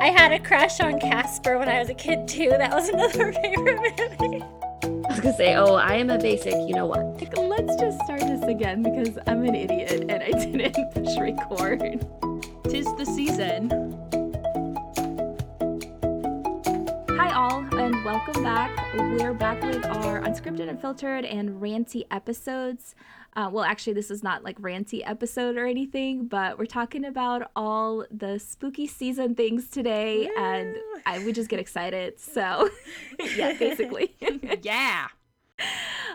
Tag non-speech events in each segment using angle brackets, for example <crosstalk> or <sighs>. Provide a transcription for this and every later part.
I had a crush on Casper when I was a kid too. That was another <laughs> favorite movie. I was gonna say, oh, I am a basic. You know what? Like, let's just start this again because I'm an idiot and I <laughs> didn't push record. Tis the season. Hi, all, and welcome back. We're back with our unscripted, unfiltered, and ranty episodes. Uh, well, actually, this is not like ranty episode or anything, but we're talking about all the spooky season things today, and I, we just get excited. So, <laughs> yeah, basically. <laughs> Yeah.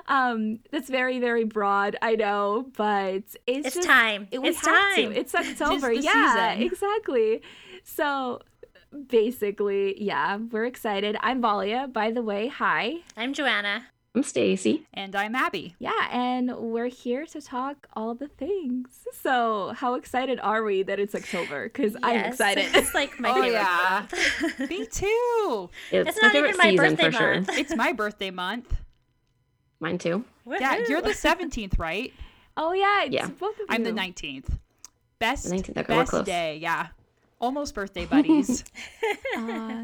um, that's very, very broad. I know, but it's, It's just time. it, It's time. To. It's <laughs> October. yeah, season. exactly. So basically, yeah, we're excited. I'm Valia, by the way. Hi. I'm Joanna. I'm Stacy. And I'm Abby. Yeah, and we're here to talk all the things. So, how excited are we that it's October? Because I'm <laughs> excited. It's like my Oh, favorite. yeah. month. Me <laughs> too. It's, It's my not favorite even my season birthday for sure. month. It's my birthday month. Mine too. Yeah, you're the 17th, right? oh yeah, it's Yeah. both of I'm the 19th. Best, 19th, okay, best day. Yeah. Almost birthday <laughs> buddies. Uh,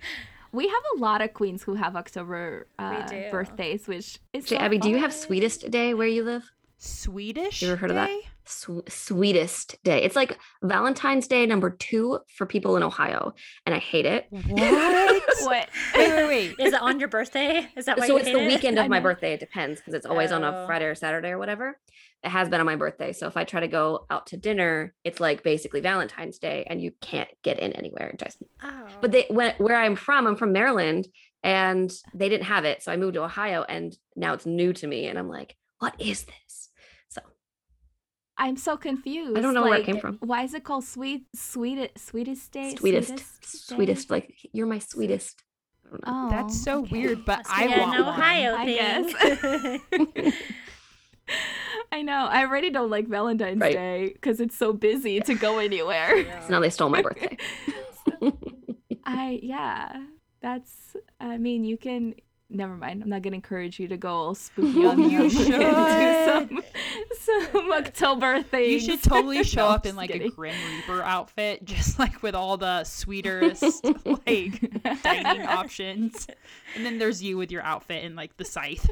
<laughs> we have a lot of queens who have October uh, birthdays, which is Actually, so Abby, do you have fun. sweetest day where you live? Swedish. You ever heard of that? Day? Sw- sweetest day. It's like Valentine's Day number two for people in Ohio, and I hate it. What? <laughs> What? wait, wait, wait. Is it on your birthday? Is that why so you it's hate the it? weekend of my birthday. It depends because it's always on a Oh. Friday or Saturday or whatever. It has been on my birthday. So if I try to go out to dinner, it's like basically Valentine's Day, and you can't get in anywhere. It Oh. but they when, where i'm from i'm from maryland and they didn't have it so i moved to ohio and now it's new to me and i'm like what is this so I'm so confused. I don't know where it came from. Why is it called sweet, sweet, sweetest day? sweetest day? sweetest like you're my sweetest I don't know. Oh, That's so okay. weird, but Must I be an want one. Ohio I thing. <laughs> <laughs> I know. I already don't like Valentine's Right. Day because it's so busy to go anywhere. so now they stole my birthday <laughs> I yeah. That's. I mean, you can. Never mind. I'm not gonna encourage you to go all spooky on You them <laughs> and do some <laughs> some October things. You should totally <laughs> show up in like kidding. a Grim Reaper outfit, just like with all the sweetest like dining options. And then there's you with your outfit and like the scythe.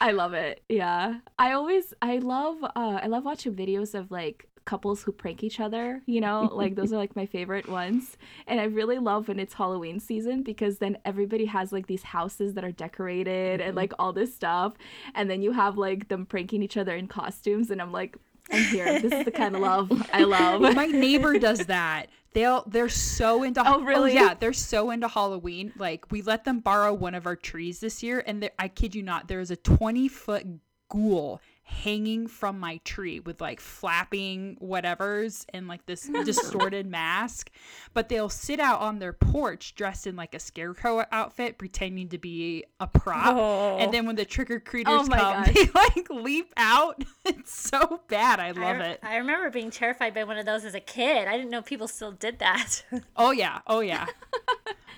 I love it. Yeah. I always I love uh I love watching videos of like couples who prank each other, you know? Like those <laughs> are like my favorite ones. And I really love when it's Halloween season because then everybody has like these houses that are decorated and mm-hmm. like all this stuff. And then you have like them pranking each other in costumes and I'm like I'm here. This is the kind of love I <laughs> love. My neighbor does that. They'll they're so into oh, oh, really? yeah, they're so into Halloween. Like we let them borrow one of our trees this year, and I kid you not, there is a twenty foot ghoul hanging from my tree with like flapping whatevers and like this <laughs> distorted mask. But they'll sit out on their porch dressed in like a scarecrow outfit, pretending to be a prop. Oh. And then when the trick or oh treaters Oh come, gosh. <laughs> they like leap out. <laughs> It's so bad. I I, love re- it. I remember being terrified by one of those as a kid. I didn't know people still did that. Oh yeah, oh yeah.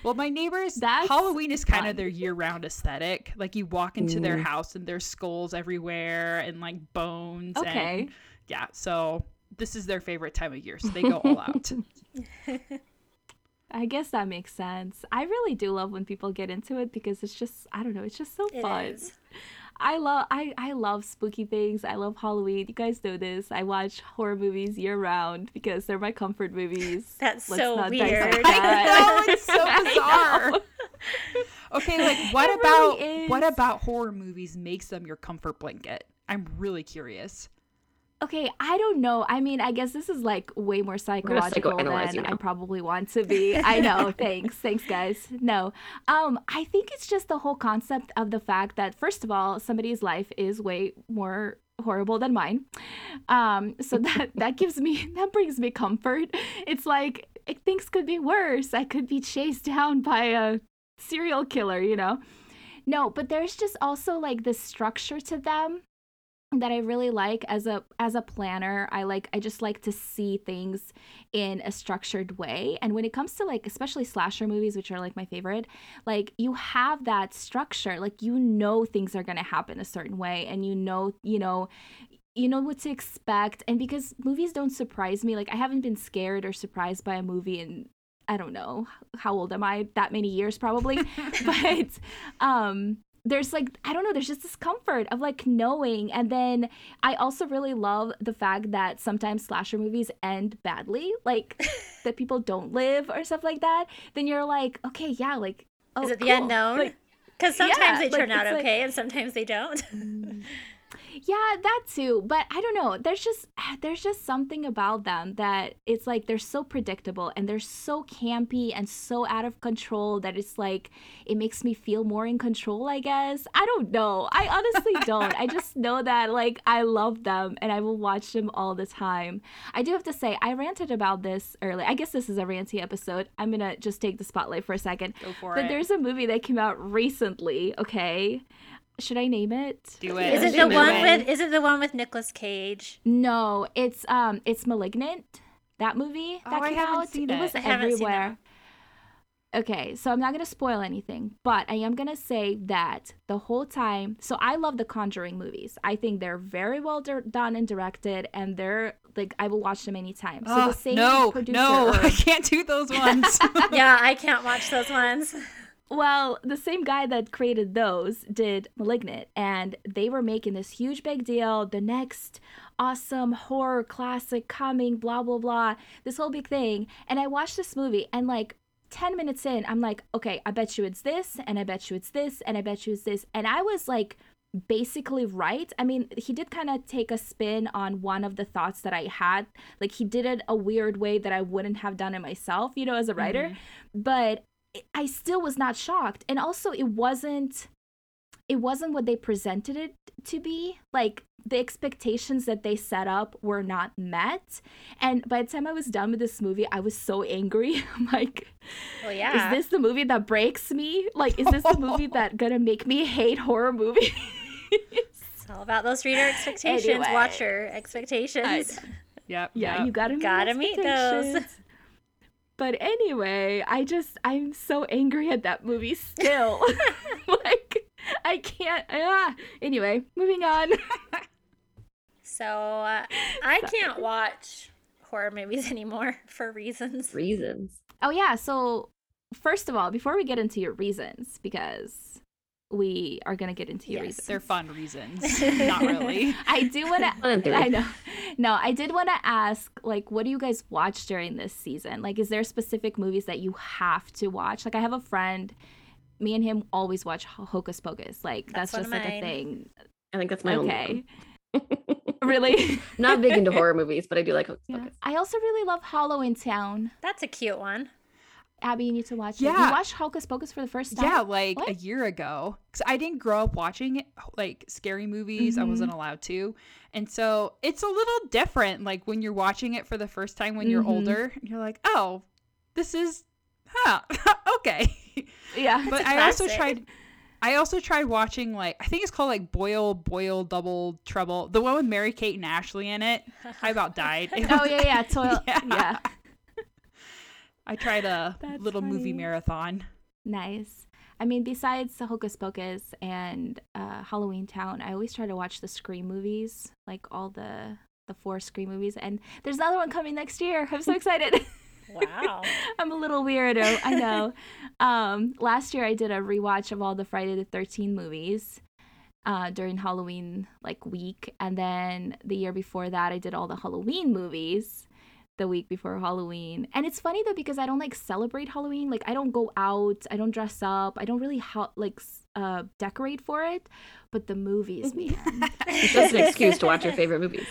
Well, my neighbors, That's Halloween is kind fun. of their year-round aesthetic. Like you walk into their Mm. house and there's skulls everywhere and like bones. Okay. And, yeah. So this is their favorite time of year, so they go all out. <laughs> <laughs> I guess that makes sense. I really do love when people get into it because it's just I don't know, it's just so It fun. is. I love I I love spooky things. I love Halloween. You guys know this. I watch horror movies year round because they're my comfort movies. <laughs> That's Let's so not weird. dissect I know it's so <laughs> <laughs> bizarre. Okay, like what It about really what is. about horror movies makes them your comfort blanket? I'm really curious. Okay, I don't know. I mean, I guess this is like way more psychological than you I probably want to be. <laughs> I know. thanks. Thanks guys. No. Um I think it's just the whole concept of the fact that first of all, somebody's life is way more horrible than mine. Um so that <laughs> that gives me that brings me comfort. It's like it, things could be worse. I could be chased down by a serial killer, you know. No, but there's just also like this structure to them that I really like as a as a planner. I like I just like to see things in a structured way. And when it comes to like especially slasher movies, which are like my favorite, like you have that structure. Like you know things are going to happen a certain way and you know, you know, you know what to expect and because movies don't surprise me like i haven't been scared or surprised by a movie in i don't know how old am i that many years probably <laughs> but um there's like i don't know there's just this comfort of like knowing and then i also really love the fact that sometimes slasher movies end badly like <laughs> that people don't live or stuff like that then you're like okay yeah like oh, Is it the cool. unknown? Like, Because sometimes yeah, they like, turn out it's like- okay and sometimes they don't. Mm. <laughs> Yeah, that too. But I don't know. There's just <sighs> there's just something about them that it's like they're so predictable and they're so campy and so out of control that it's like it makes me feel more in control, I guess. I don't know. I honestly don't. I just <laughs> know that like I love them and I will watch them all the time. I do have to say I ranted about this earlier. I guess this is a ranty episode. I'm going to just take the spotlight for a second. Go for But it. there's a movie that came out recently, okay? Should I name it? Do it. Is it the one it. with? Is it the one with Nicolas Cage? No, it's um it's Malignant. That movie that Oh, I came haven't out. seen it it. was I haven't seen that everywhere. Okay, so I'm not gonna spoil anything, but I am gonna say that the whole time. So I love the Conjuring movies. I think they're very well dir- done and directed, and they're like I will watch them anytime. So Oh, the same no, producer. no, <laughs> or- I can't do those ones. <laughs> yeah, I can't watch those ones. Well, the same guy that created those did Malignant, and they were making this huge big deal. The next awesome horror classic coming, blah, blah, blah, this whole big thing. And I watched this movie, and like 10 minutes in, I'm like, okay, I bet you it's this, and I bet you it's this, and I bet you it's this. And I was like, basically right. I mean, he did kind of take a spin on one of the thoughts that I had. Like, he did it a weird way that I wouldn't have done it myself, you know, as a writer. Mm-hmm. But I still was not shocked. And also it wasn't it wasn't what they presented it to be. Like the expectations that they set up were not met. And by the time I was done with this movie, I was so angry. <laughs> I'm like, Well, yeah. is this the movie that breaks me? Like, is this the movie that <laughs> gonna make me hate horror movies? It's all about those reader <laughs> expectations, Anyway. watcher expectations. yep. yeah, yep. you gotta meet Gotta meet those. Expectations. But anyway, I just I'm so angry at that movie still. <laughs> <laughs> like I can't. Ah. Anyway, moving on. So uh, I can't watch horror movies <laughs> anymore for reasons. Reasons. Oh yeah. So first of all, before we get into your reasons, because we are gonna get into your Yes. reasons. They're fun reasons. Not really. <laughs> I do want <laughs> to. I know. No, I did want to ask, like, what do you guys watch during this season? Like, is there specific movies that you have to watch? Like, I have a friend. Me and him always watch Ho- Hocus Pocus. Like, That's that's, just of like a thing. I think that's my only okay. one. <laughs> really? Not big into horror movies, but I do like Hocus Yeah. Pocus. I also really love Halloween Town. That's a cute one. Abby, you need to watch it. Yeah. You watched Hocus Pocus for the first time? Yeah, like a year ago. Because I didn't grow up watching it, like scary movies. I Mhm. wasn't allowed to. And so it's a little different, like when you're watching it for the first time when you're Mhm. older. You're like, oh, this is, huh, <laughs> okay. Yeah. But I also tried. I also tried watching like I think it's called like Boil Boil Double Trouble, the one with Mary Kate and Ashley in it. I about died. It <laughs> oh yeah, yeah, toil. <laughs> Yeah. yeah. I tried a <laughs> That's little movie marathon. Nice. I mean, besides the Hocus Pocus and uh, Halloween Town, I always try to watch the Scream movies, like all the the four Scream movies. And there's another one coming next year. I'm so excited. <laughs> Wow. I'm a little weirdo. I know. <laughs> um, last year I did a rewatch of all the Friday the 13th movies uh, during Halloween like week, and then the year before that I did all the Halloween movies the week before Halloween. And it's funny though because I don't like celebrate Halloween. Like I don't go out, I don't dress up, I don't really ho- like uh, decorate for it. But the movies, man, <laughs> It's just an excuse to watch your favorite movies.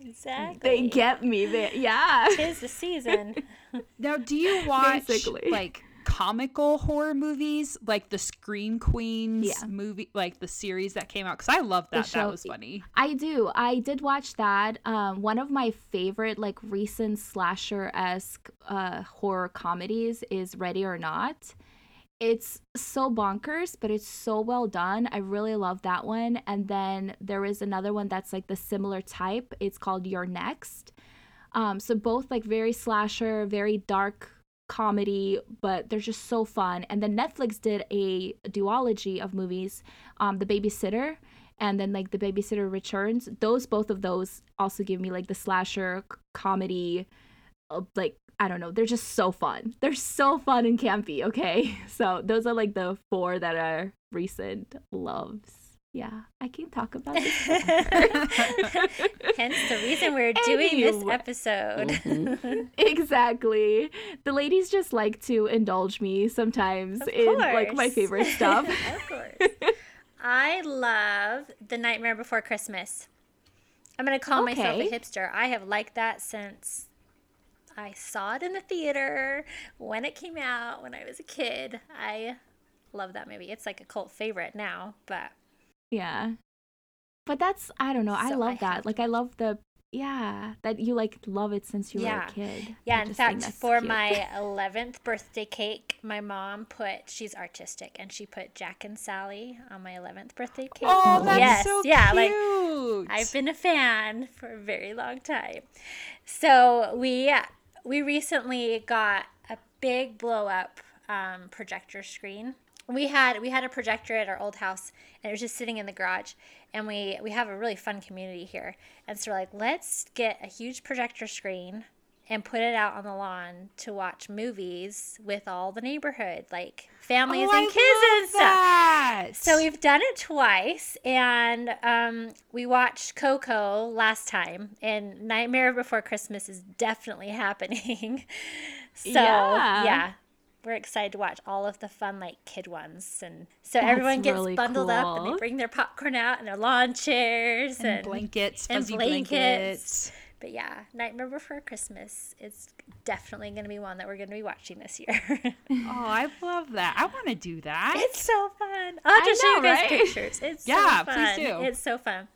Exactly. they get me there. Yeah. Tis the season. <laughs> Now, do you watch Basically. like comical horror movies, like the Scream Queens Yeah. movie, like the series that came out? Because I love that. That was funny. I do. I did watch that. Um, one of my favorite, like recent slasher esque uh, horror comedies is Ready or Not. It's so bonkers, but it's so well done. I really love that one. And then there is another one that's like the similar type. It's called You're Next. Um, so both like very slasher, very dark comedy, but they're just so fun. And then Netflix did a duology of movies, um, The Babysitter and then like the babysitter returns. Those both of those also give me like the slasher comedy uh, like i don't know they're just so fun. They're so fun and campy okay? <laughs> So those are like the four that are recent loves yeah i can talk about this <laughs> Hence the reason we're doing this Anyway. episode. Mhm. <laughs> exactly the ladies just like to indulge me sometimes in like my favorite stuff <laughs> of course. I love The Nightmare Before Christmas. I'm going to call myself a hipster. I have liked that since I saw it in the theater when it came out when I was a kid. I love that movie. It's like a cult favorite now, but Yeah. But that's I don't know. I love I that. Like I love the yeah, that you like love it since you were a kid. Yeah, I in fact, for cute. my <laughs> 11th birthday cake, my mom put, she's artistic, and she put Jack and Sally on my 11th birthday cake. Oh, that's yes, so yeah, like. I've been a fan for a very long time. So we we recently got a big blow up um, projector screen. We had we had a projector at our old house, and it was just sitting in the garage. And we we have a really fun community here, and so we're like, let's get a huge projector screen and put it out on the lawn to watch movies with all the neighborhood, like families Oh, and I kids and stuff. that. So we've done it twice, and um, we watched Coco last time, and Nightmare Before Christmas is definitely <laughs> happening. so Yeah. yeah. We're excited to watch all of the fun like kid ones, and so That's everyone gets really bundled up, and they bring their popcorn out and their lawn chairs and and, blankets, and fuzzy blankets. blankets. But yeah, Nightmare Before Christmas is definitely going to be one that we're going to be watching this year. <laughs> Oh, I love that. I want to do that. It's so fun. I'll just show know, you guys right? pictures. It's Yeah, so please do. It's so fun.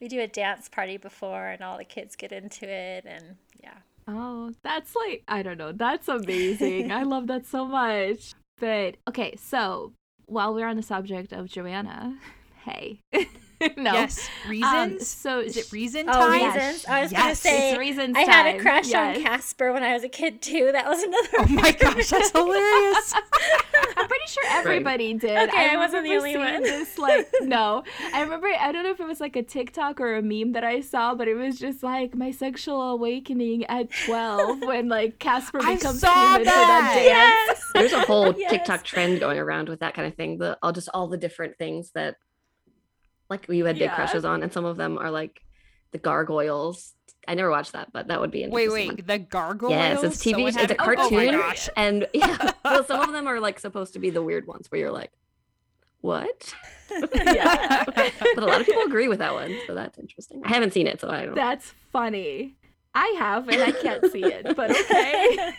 We do a dance party before, and all the kids get into it, and yeah. Oh, that's like I don't know. That's amazing. I love that so much. But okay, so while we're on the subject of Joanna, <laughs> hey. <laughs> <laughs> no. Yes, Um, reasons. so Is it sh- reason Oh, time? yes. reasons. I was gonna say It's reasons I had a crush yes. on Casper when I was a kid too. That was another. Oh my gosh, that's hilarious. <laughs> I'm pretty sure everybody did. Okay, I wasn't the remember only one. This like <laughs> no, I remember. I don't know if it was like a TikTok or a meme that I saw, but it was just like my sexual awakening at 12 when like Casper I becomes saw human for that that. dance. yes. There's a whole Yes. TikTok trend going around with that kind of thing. The all just all the different things that like you had big Yeah. crushes on, and some of them are like the gargoyles. I never watched that, but that would be an Wait, interesting wait, one. the gargoyles. Yes, it's TV. Someone It's a oh, Oh cartoon, my gosh. <laughs> and yeah, well, some of them are like supposed to be the weird ones where you're like, what? <laughs> <laughs> Yeah. but a lot of people agree with that one, so that's interesting. I haven't seen it, so I don't. That's funny. I have, and I can't see it, but okay.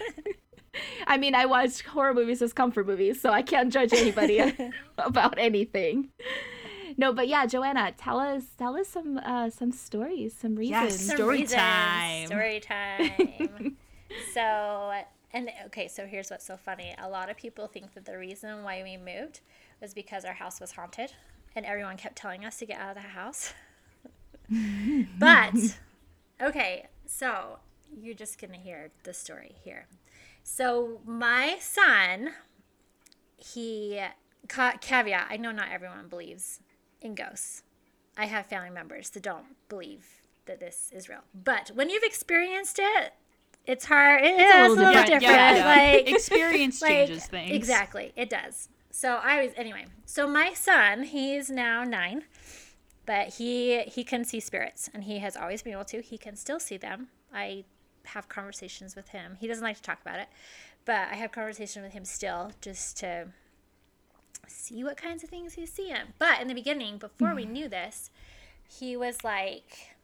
I mean, I watch horror movies as comfort movies, so I can't judge anybody about anything. No, but yeah, Joanna, tell us tell us some uh some stories, some Yes. reasons. Some Story reasons. time. Story <laughs> time. <laughs> so, and okay, so here's what's so funny. A lot of people think that the reason why we moved was because our house was haunted and everyone kept telling us to get out of the house. <laughs> but, okay, so you're just going to hear the story here. So, my son, he, ca- caveat, I know not everyone believes in ghosts. I have family members that don't believe that this is real. But when you've experienced it, it's hard. It is a little different. different. Yeah, yeah. Like Experience <laughs> like, changes things. Exactly, it does. So I was anyway. So my son, he's now nine, but he he can see spirits, and he has always been able to. He can still see them. I have conversations with him. He doesn't like to talk about it, but I have conversations with him still, just to see what kinds of things he's seeing. But in the beginning, before we mm-hmm. knew this, he was like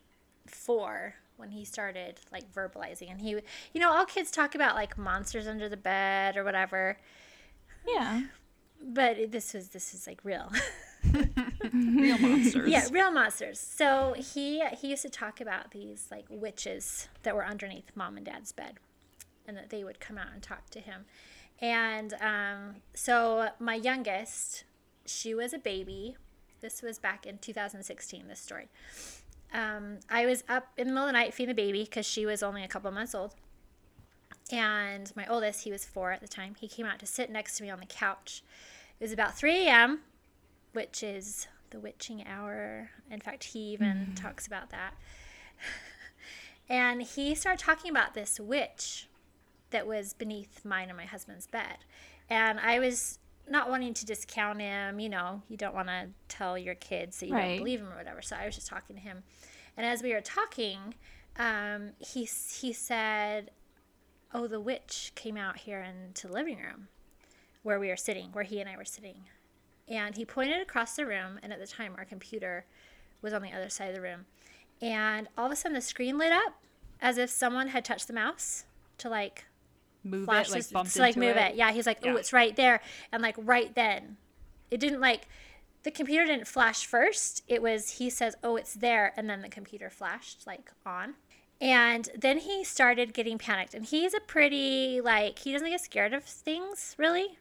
four when he started like verbalizing and he you know all kids talk about like monsters under the bed or whatever Yeah. but this was this is like real <laughs> Real monsters. yeah real monsters so he he used to talk about these like witches that were underneath mom and dad's bed and that they would come out and talk to him and um, so my youngest she was a baby. This was back in 2016 this story. Um, i was up in the middle of the night feeding the baby because she was only a couple months old. And my oldest he was four at the time he came out to sit next to me on the couch. It was about 3 a.m which is the witching hour. In fact, he even talks about that. <laughs> and he started talking about this witch that was beneath mine and my husband's bed. And I was not wanting to discount him. You know, you don't want to tell your kids that you Right. don't believe him or whatever. So I was just talking to him. And as we were talking, um, he, he said, Oh, the witch came out here into the living room where we were sitting, where he and I were sitting. And he pointed across the room. And at the time, our computer was on the other side of the room. And all of a sudden, the screen lit up as if someone had touched the mouse to like Move flash it, like this- bumped to like into move it. it. Yeah, he's like, oh, Yeah. it's right there, and like right then, it didn't like the computer didn't flash first. It was he says, oh, it's there, and then the computer flashed like on. And then he started getting panicked, and he's a pretty like he doesn't get scared of things really.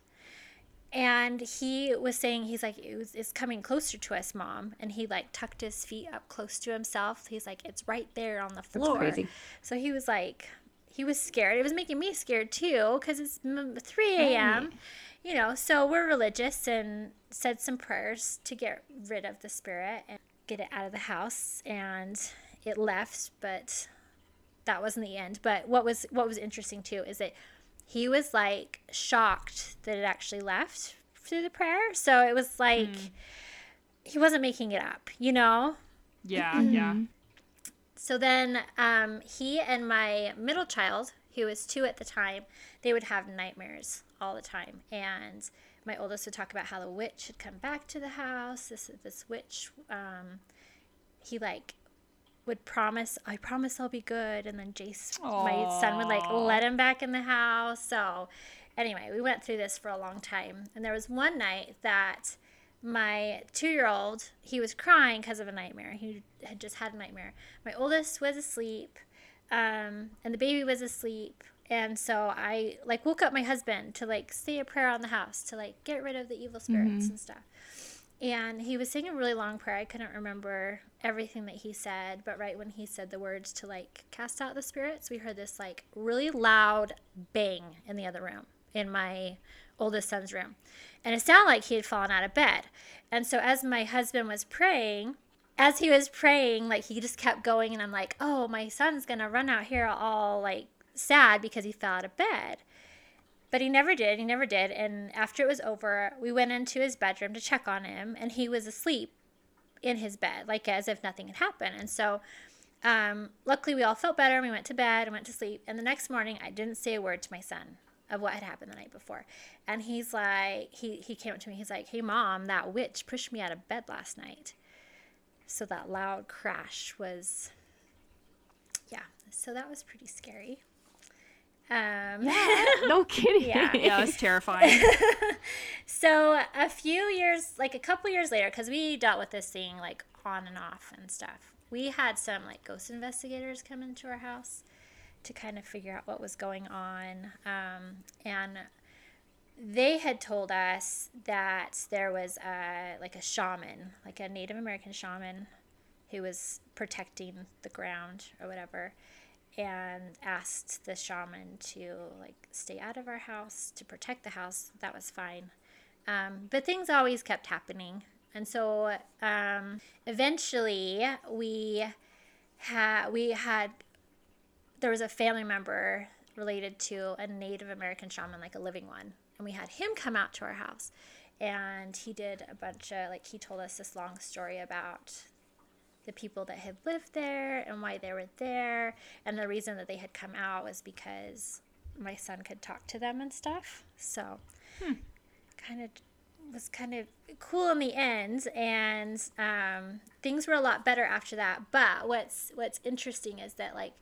And he was saying he's like it was it's coming closer to us, mom. And he like tucked his feet up close to himself. He's like it's right there on the That's floor. crazy. So he was like, he was scared. It was making me scared too because it's 3 a.m. You know, so we're religious and said some prayers to get rid of the spirit and get it out of the house. And it left, but that wasn't the end. But what was what was interesting too is that he was like shocked that it actually left through the prayer. So it was like hmm. he wasn't making it up, you know. Yeah, mm-hmm. yeah. So then um, he and my middle child, who was two at the time, they would have nightmares all the time. And my oldest would talk about how the witch had come back to the house. This this witch, um, he like would promise, I promise I'll be good. And then Jace, my son, would like let him back in the house. So anyway, we went through this for a long time. And there was one night that my two year old, he was crying because of a nightmare. He had just had a nightmare. My oldest was asleep, um, and the baby was asleep. And so I like woke up my husband to like say a prayer on the house to like get rid of the evil spirits and stuff. And he was saying a really long prayer. I couldn't remember everything that he said, but right when he said the words to like cast out the spirits, we heard this like really loud bang in the other room, in my oldest son's room. And it sounded like he had fallen out of bed. And so as my husband was praying, as he was praying, like he just kept going, and I'm like, oh, my son's gonna run out here all like sad because he fell out of bed. But he never did. He never did. And after it was over, we went into his bedroom to check on him, and he was asleep in his bed, like as if nothing had happened. And so, um, luckily, we all felt better. and We went to bed and went to sleep. And the next morning, I didn't say a word to my son of what had happened the night before. And he's like, he, he came up to me. He's like, hey, mom, that witch pushed me out of bed last night. So that loud crash was, yeah. So that was pretty scary. Um, <laughs> no kidding. Yeah. Yeah, that's terrifying. <laughs> So a few years, like a couple years later, because we dealt with this thing like on and off and stuff. We had some like ghost investigators come into our house to kind of figure out what was going on, um, and they had told us that there was a like a shaman, like a Native American shaman, who was protecting the ground or whatever and asked the shaman to like stay out of our house to protect the house. That was fine. Um, but things always kept happening. And so um, eventually we had we had there was a family member related to a native american shaman like a living one and we had him come out to our house and he did a bunch of like he told us this long story about the people that had lived there and why they were there. And the reason that they had come out was because my son could talk to them and stuff. So, kind of was kind of cool in the end, and um, things were a lot better after that. But what's what's interesting is that like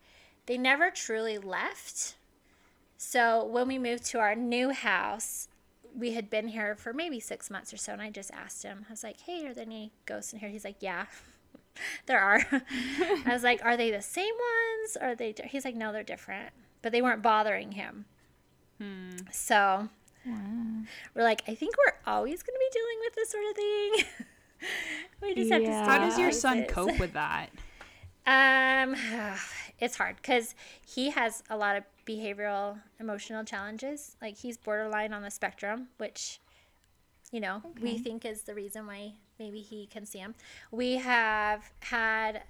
they never truly left. So when we moved to our new house, we had been here for maybe six months or so, and I just asked him, I was like, "Hey, are there any ghosts in here?" He's like, "Yeah." <laughs> there are. I was like, are they the same ones? Or are they? Di-? He's like, no, they're different, but they weren't bothering him. So we're like, I think we're always going to be dealing with this sort of thing. <laughs> we just have to. How does your son cope with that? <laughs> Um, <sighs> it's hard because he has a lot of behavioral, emotional challenges. Like he's borderline on the spectrum, which, you know, we think is the reason why maybe he can see him. We have had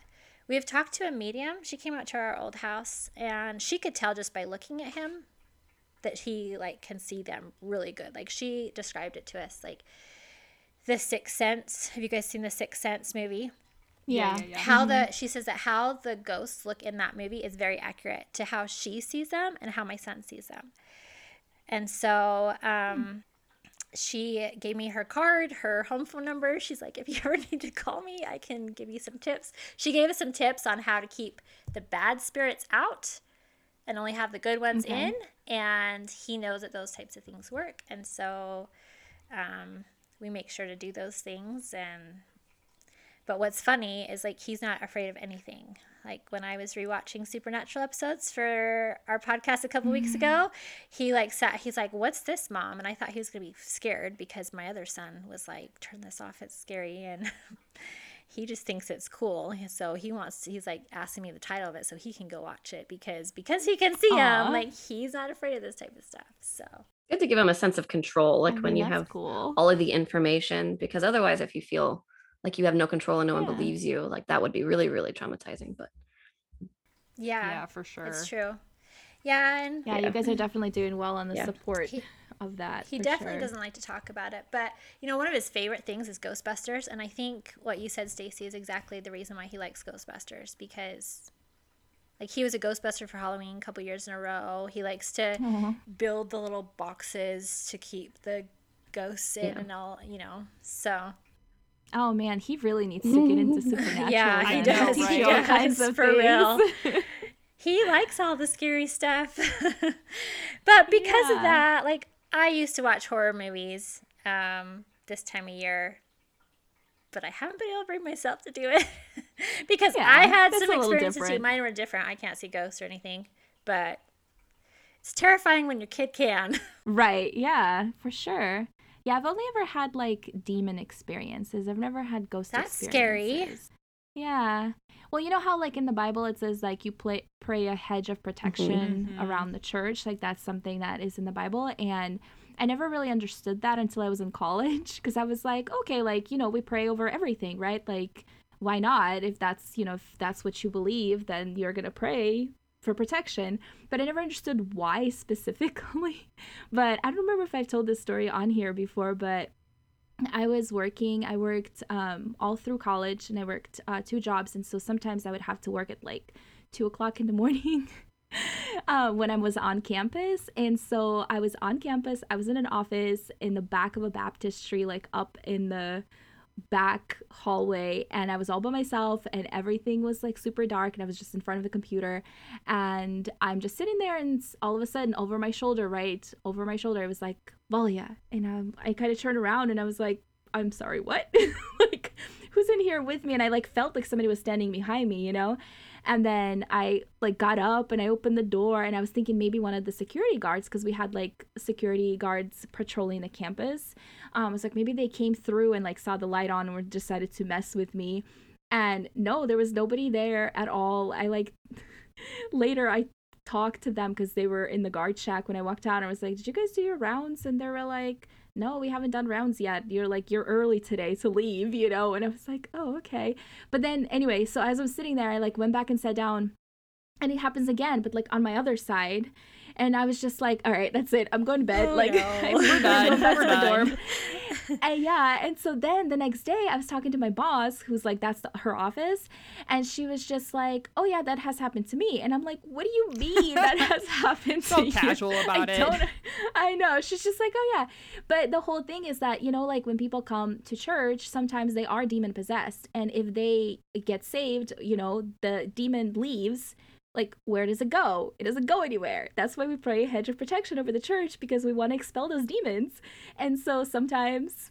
we have talked to a medium. She came out to our old house and she could tell just by looking at him that he like can see them really good. Like she described it to us like the Sixth Sense. Have you guys seen the Sixth Sense movie? Yeah. yeah, yeah. How the she says that how the ghosts look in that movie is very accurate to how she sees them and how my son sees them. And so um she gave me her card, her home phone number. She's like, if you <laughs> ever need to call me, I can give you some tips. She gave us some tips on how to keep the bad spirits out and only have the good ones Okay. in. And he knows that those types of things work. And so um, we make sure to do those things. And but what's funny is like he's not afraid of anything. Like when I was rewatching Supernatural episodes for our podcast a couple weeks ago, mm-hmm. he like sat. He's like, "What's this, mom?" And I thought he was gonna be scared because my other son was like, "Turn this off. It's scary." And <laughs> he just thinks it's cool. So he wants. He's like asking me the title of it so he can go watch it because because he can see Aw. him. Like he's not afraid of this type of stuff. So Good to give him a sense of control, like I when you have cool. all of the information, because otherwise, if you feel like you have no control and no one believes you, like that would be really, really traumatizing. But yeah, Yeah, for sure. it's true. Yeah, and yeah, Yeah. you guys are definitely doing well on the Yeah. support He- of that. He definitely sure. doesn't like to talk about it, but you know, one of his favorite things is Ghostbusters, and I think what you said, Stacy, is exactly the reason why he likes Ghostbusters because, like, he was a Ghostbuster for Halloween a couple years in a row. He likes to Aw. build the little boxes to keep the ghosts in Yeah. and all, you know. So Oh man, he really needs to get into <laughs> supernatural. Yeah, he does, Teach he you all does, kinds of for real. <laughs> he likes all the scary stuff. <laughs> but because Yeah. of that, like I used to watch horror movies um, this time of year, but I haven't been able to bring myself to do it because Yeah, I had some experiences too. Mine were different. I can't see ghosts or anything, but it's terrifying when your kid can. Right. Yeah, for sure. Yeah, I've only ever had like demon experiences. I've never had ghost experiences. That's scary. Yeah. Well, you know how like in the Bible it says like you play, pray a hedge of protection Mhm. around the church, like that's something that is in the Bible and I never really understood that until I was in college <laughs> because I was like, okay, like, you know, we pray over everything, right? Like why not? If that's, you know, if that's what you believe, then you're going to pray for protection. But I never understood why specifically. <laughs> But I don't remember if I've told this story on here before, but I was working, I worked um, all through college and I worked uh, two jobs. And so sometimes I would have to work at like two o'clock in the <laughs> morning. <laughs> Uh, when I was on campus. And so I was on campus, I was in an office in the back of a baptistry, like up in the back hallway and I was all by myself and everything was like super dark and I was just in front of the computer. And I'm just sitting there and all of a sudden over my shoulder right over my shoulder it was like Valia. And um, I kind of turned around and I was like I'm sorry what? <laughs> Like who's in here with me? And I like felt like somebody was standing behind me you know and then I like got up and I opened the door and I was thinking maybe one of the security guards because we had like security guards patrolling the campus um, I was like, maybe they came through and like saw the light on and decided to mess with me. And no, there was nobody there at all. I like <laughs> later I talked to them because they were in the guard shack when I walked out. And I was like, did you guys do your rounds? And they were like, no, we haven't done rounds yet. You're like, you're early today to leave, you know? And I was like, oh, okay. But then anyway, so as I was sitting there, I like went back and sat down and it happens again, but like on my other side. And I was just like, all right, that's it. I'm going to bed. Oh, like, <laughs> no. I'm <laughs> We're gonna done. go back We're to the done. dorm. <laughs> and yeah, and so then the next day I was talking to my boss, who's like, that's the, her office, and she was just like, oh yeah, that has happened to me, and I'm like, what do you mean that <laughs> has happened to So you? casual <laughs> about I it. Don't, I know. She's just like, oh yeah, but the whole thing is that you know, like when people come to church, sometimes they are demon possessed, and if they get saved, you know, the demon leaves like where does it go? It doesn't go anywhere. That's why we pray a hedge of protection over the church because we want to expel those demons. And so sometimes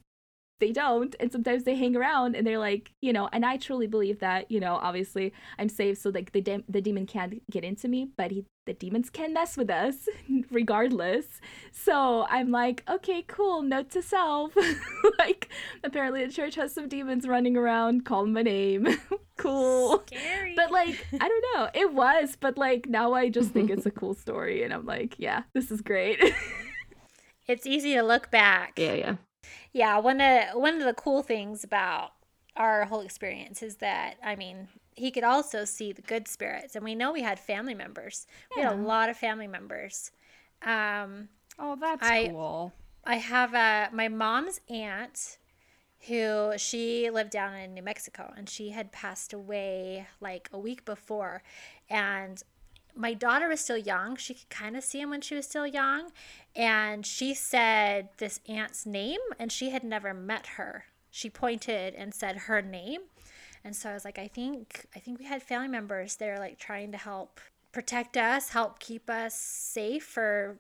they don't and sometimes they hang around and they're like you know and i truly believe that you know obviously i'm safe so like the de- the demon can't get into me but he the demons can mess with us <laughs> regardless so i'm like okay cool note to self <laughs> like apparently the church has some demons running around call my name <laughs> cool Scary. but like i don't know it was but like now i just think it's a cool story and i'm like yeah this is great it's easy to look back. yeah, yeah. Yeah, one of one of the cool things about our whole experience is that I mean, he could also see the good spirits, and we know we had family members. We had a lot of family members. Um, Oh, that's I- cool. I have a my mom's aunt who she lived down in New Mexico and she had passed away like a week before and my daughter was still young. She could kind of see him when she was still young and she said this aunt's name and she had never met her. She pointed and said her name. And so I was like I think I think we had family members there like trying to help protect us, help keep us safe or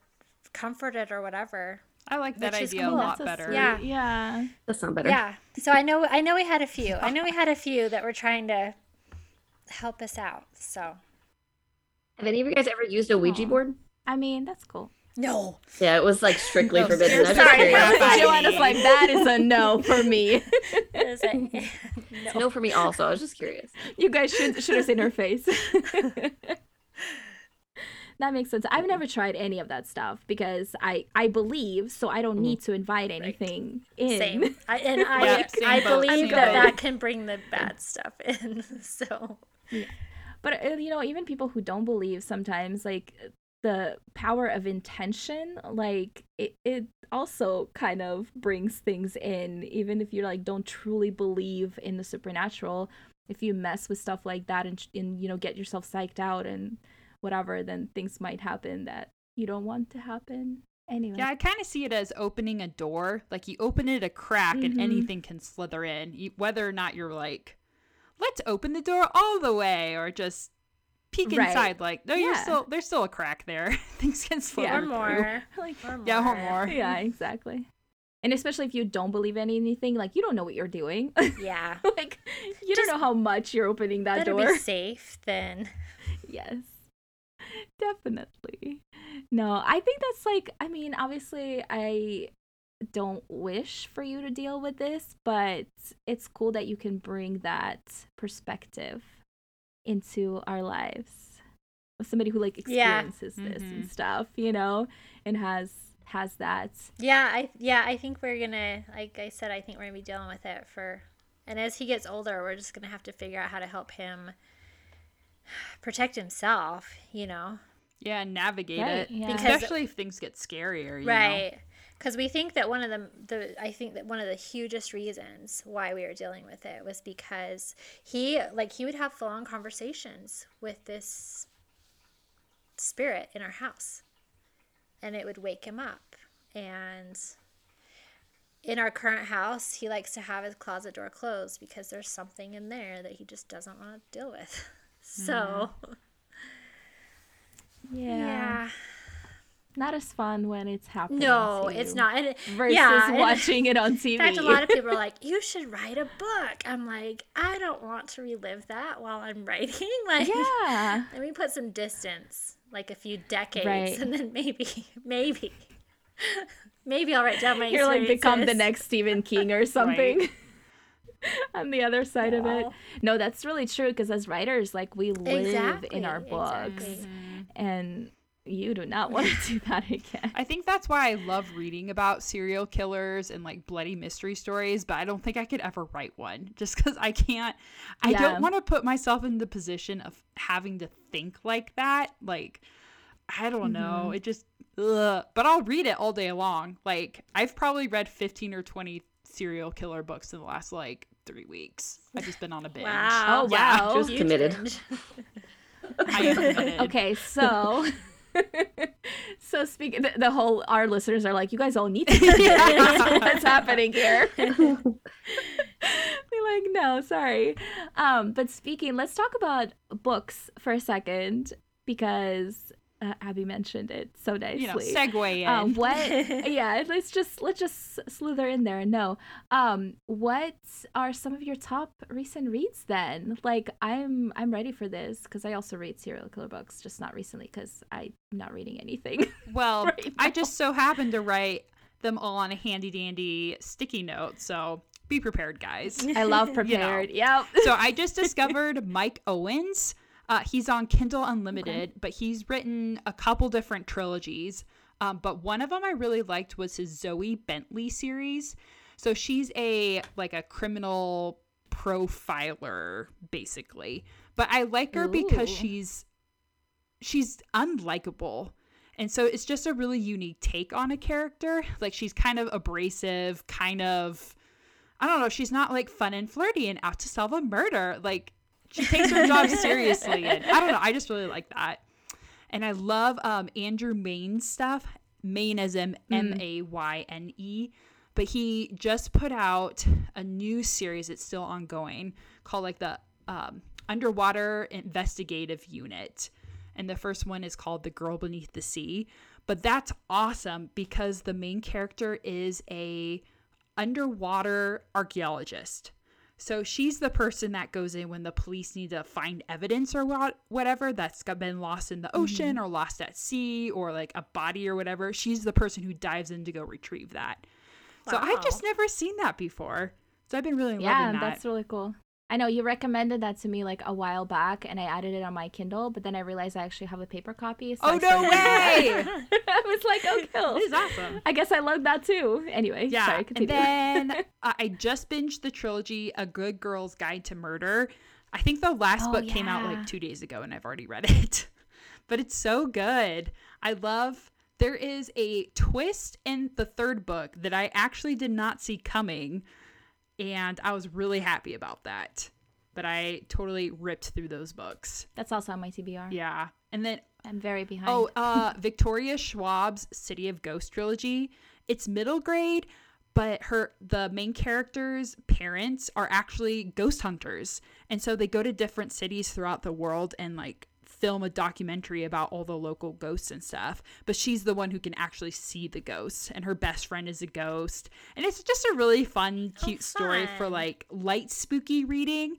comforted or whatever. I like that Which is idea cool. a lot That's better. sweet. Yeah. Yeah. That sounds better. Yeah. So I know I know we had a few. I know we had a few that were trying to help us out. So Have any of you guys ever used a Ouija Aw. board? I mean, that's cool. no. Yeah, it was like strictly No, forbidden. I was just sorry. curious. Right. Joanna's like, that is a no for me. Is <laughs> it? It's no. <laughs> <laughs> no for me also. I was just curious. you guys should should have seen her face. that makes sense. I've never tried any of that stuff because I I believe, so I don't need to invite anything in. Same. I, and I Yeah, same I boat, believe same that boat. that can bring the bad stuff in. So But uh, you know, even people who don't believe sometimes like the power of intention, like it, it also kind of brings things in even if you like don't truly believe in the supernatural. If you mess with stuff like that and, and you know get yourself psyched out and whatever, then things might happen that you don't want to happen. Anyway. Yeah, I kind of see it as opening a door. Like you open it a crack and Mhm. anything can slither in, whether or not you're like, let's open the door all the way, or just peek Right. inside. Like, no, you're still there's still a crack there. <laughs> Things can slither Yeah. or more. <laughs> like Or more. Yeah, or more. yeah, <laughs> exactly. And especially if you don't believe in anything, like you don't know what you're doing. Yeah. like you don't know how much you're opening that Better door. be safe than yes. Definitely. No, I think that's like I mean, obviously I don't wish for you to deal with this, but it's cool that you can bring that perspective into our lives. of Somebody who like Yeah. experiences this and Mhm. stuff, you know, and has has that Yeah, I yeah, I think we're gonna like I said, I think we're gonna be dealing with it for and as he gets older, we're just gonna have to figure out how to help him protect himself, you know? Yeah, navigate Right, it. yeah. Because- Especially if things get scarier. You Know? Because we think that one of the, the, I think that one of the hugest reasons why we were dealing with it was because he, like, he would have full on conversations with this spirit in our house and it would wake him up. And in our current house, he likes to have his closet door closed because there's something in there that he just doesn't want to deal with. <laughs> So, mm-hmm. yeah. Not as fun when it's happening. No, it's not. And, Versus yeah, watching it on TV. <laughs> In fact, a lot of people are <laughs> like, "You should write a book." I'm like, I don't want to relive that while I'm writing. <laughs> Like, yeah, let me put some distance, like a few decades, Right. and then maybe, maybe, maybe I'll write down my. you're like become the next Stephen King or something. on the other side of it. No, that's really true because as writers, like we live in our books, exactly. and you do not want to <laughs> do that again. I think that's why I love reading about serial killers and like bloody mystery stories, but I don't think I could ever write one just because I can't. I Yeah. don't want to put myself in the position of having to think like that. Like, I don't know. Mm-hmm. It just, ugh. but I'll read it all day long. Like, I've probably read 15 or 20 serial killer books in the last like three weeks. I've just been on a binge. Wow. Oh, wow. Just Huge committed. I am committed. <laughs> Okay, so. <laughs> <laughs> so speaking the, the whole our listeners are like you guys all need to <laughs> what's happening here? <laughs> Be like no sorry. Um but speaking let's talk about books for a second because uh, abby mentioned it so nicely You know, segue in. um, what <laughs> yeah let's just let's just slither in there no um what are some of your top recent reads then like i'm i'm ready for this because i also read serial killer books just not recently because i'm not reading anything <laughs> Well, right I just so happened to write them all on a handy dandy sticky note. So be prepared, guys. i love <laughs> prepared yep so I just discovered Mike Omer. Uh, he's on Kindle Unlimited, but he's written a couple different trilogies. Um, but one of them I really liked was his Zoe Bentley series. So she's a like a criminal profiler basically. But I like her because she's she's unlikable. And so it's just a really unique take on a character. Like she's kind of abrasive, kind of I don't know, she's not like fun and flirty and out to solve a murder. Like she takes her job seriously and I don't know, I just really like that. And I love um Andrew Mayne's stuff. Mayne as in M A Y N E. But he just put out a new series, it's still ongoing, called like the um, Underwater Investigative Unit. And the first one is called The Girl Beneath the Sea. But that's awesome because the main character is a underwater archaeologist. So she's the person that goes in when the police need to find evidence or what, whatever that's been lost in the mm-hmm. ocean or lost at sea or like a body or whatever. She's the person who dives in to go retrieve that. So I've just never seen that before. So I've been really Yeah, loving that. that's really cool. I know you recommended that to me like a while back, and I added it on my Kindle. But then I realized I actually have a paper copy. So Oh, I no way! <laughs> I was like, oh, <laughs> cool. This is awesome. I guess I love that too. Anyway, Yeah, sorry, and then <laughs> uh, I just binged the trilogy "A Good Girl's Guide to Murder." I think the last Oh, book came out like two days ago, and I've already read it. but it's so good. I love. There is a twist in the third book that I actually did not see coming, and I was really happy about that. But I totally ripped through those books. That's also on my TBR. Yeah, and then I'm very behind. Oh, uh, Victoria Schwab's City of Ghost trilogy. It's middle grade, but her the main character's parents are actually ghost hunters, and so they go to different cities throughout the world and like film a documentary about all the local ghosts and stuff. But she's the one who can actually see the ghosts, and her best friend is a ghost, and it's just a really fun, cute story for like light spooky reading.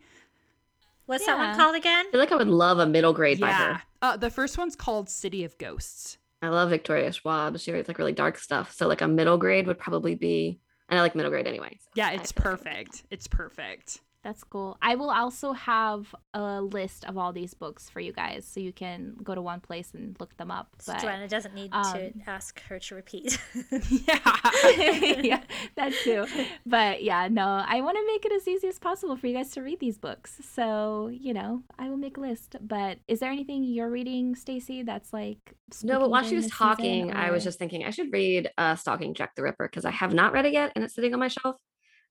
What's that one called again? I feel like I would love a middle grade by Yeah, her. uh, the first one's called City of Ghosts. I love Victoria Schwab. She writes like really dark stuff. So like a middle grade would probably be, and I like middle grade anyway. so Yeah, it's feel like it perfect. It's perfect. That's cool. I will also have a list of all these books for you guys, so you can go to one place and look them up. So But Joanna doesn't need to um, ask her to repeat. <laughs> Yeah. <laughs> yeah, that <laughs> too. But yeah, no, I want to make it as easy as possible for you guys to read these books. So you know, I will make a list. But is there anything you're reading, Stacy? That's like No, but while she was this season, talking, I was just thinking I should read uh, Stalking Jack the Ripper because I have not read it yet and it's sitting on my shelf.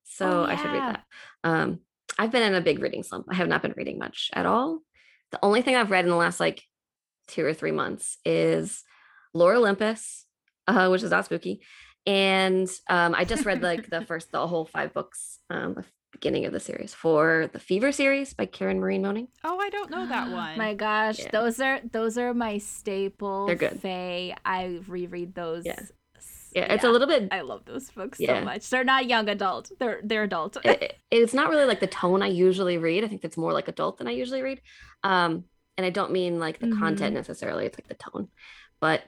So Oh, I should read that. Um, I've been in a big reading slump. I have not been reading much at all. The only thing I've read in the last like two or three months is Lore Olympus, uh, which is not spooky. And um, I just read like the <laughs> first, the whole five books, um, the beginning of the series for the Fever series by Karen Marie Moning. Oh, I don't know that <gasps> one. My gosh, Yeah. those are those are my staple. They're good. Fae. I reread those. Yeah. Yeah, it's a little bit I love those books Yeah. so much. They're not young adult. They're they're adult. it- it- it's not really like the tone I usually read. I think it's more like adult than I usually read. Um, and I don't mean like the content necessarily. It's like the tone, but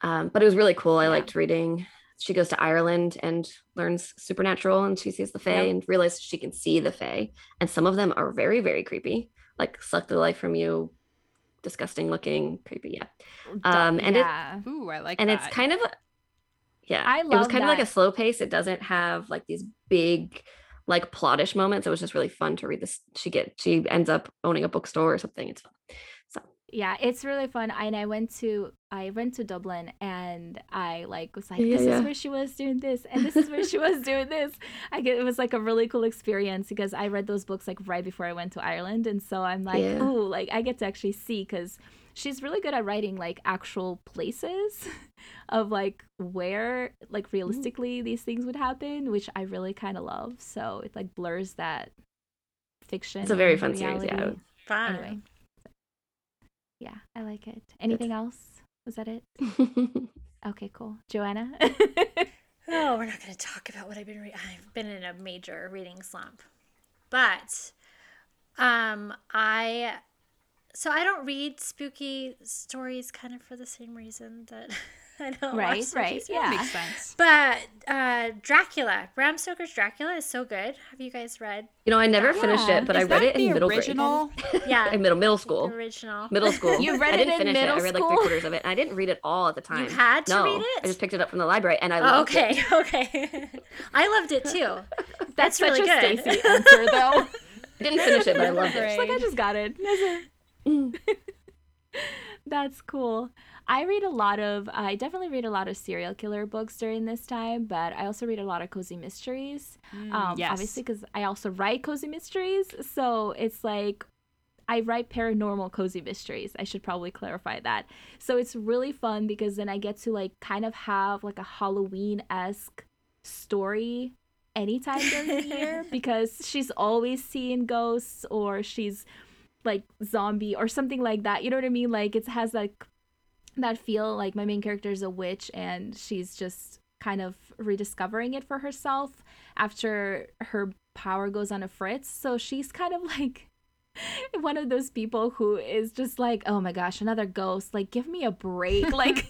um, but it was really cool. I Yeah. liked reading. She goes to Ireland and learns supernatural, and she sees the Fae Yep. and realizes she can see the Fae. And some of them are very very creepy, like suck the life from you, disgusting looking, creepy. Yeah, um, and it- Ooh, I like and that. it's kind of yeah I love it was kind of like a slow pace it doesn't have like these big like plottish moments it was just really fun to read this she get she ends up owning a bookstore or something it's fun so Yeah, it's really fun. And I went to I went to Dublin and I like was like, Yeah, this yeah. is where she was doing this, and this is where she was doing this. <laughs> I get it was like a really cool experience because I read those books like right before I went to Ireland, and so I'm like, Yeah. oh, like I get to actually see because she's really good at writing like actual places <laughs> of like where like realistically these things would happen, which I really kind of love. So it like blurs that fiction. it's a very and fun series yeah. Fun. Anyway. Yeah, I like it. Anything else? Was that it? <laughs> Okay, cool. Joanna? <laughs> Oh, we're not going to talk about what I've been reading. I've been in a major reading slump. But um I so I don't read spooky stories kind of for the same reason that <laughs> I don't Right, watch right, Spooky yeah. Makes sense. But uh, Dracula, Bram Stoker's Dracula is so good. Have you guys read? You know, I never finished Yeah. it, but Is I read it in middle original? <laughs> Yeah, grade. Middle middle the school. original. Middle school. You read I it didn't in finish it. middle I read like three quarters of it. And I didn't read it all at the time. You had to no, read it? I just picked it up from the library and I Oh, loved it. okay, <laughs> okay. I loved it too. That's That's really such a good. Stacy answer, though. I didn't finish it, but I loved it. She's like, I just got it. <laughs> That's cool. I read a lot of, I definitely read a lot of serial killer books during this time, but I also read a lot of cozy mysteries. Mm, um, yes. Obviously, because I also write cozy mysteries. So it's like, I write paranormal cozy mysteries. I should probably clarify that. So it's really fun because then I get to like kind of have like a Halloween esque story anytime during the year <laughs> because she's always seeing ghosts or she's like zombie or something like that. You know what I mean? Like it has like that feel like my main character is a witch and she's just kind of rediscovering it for herself after her power goes on a fritz. So she's kind of <laughs> like <laughs> one of those people who is just like, oh my gosh, another ghost. Like, give me a break. <laughs> Like,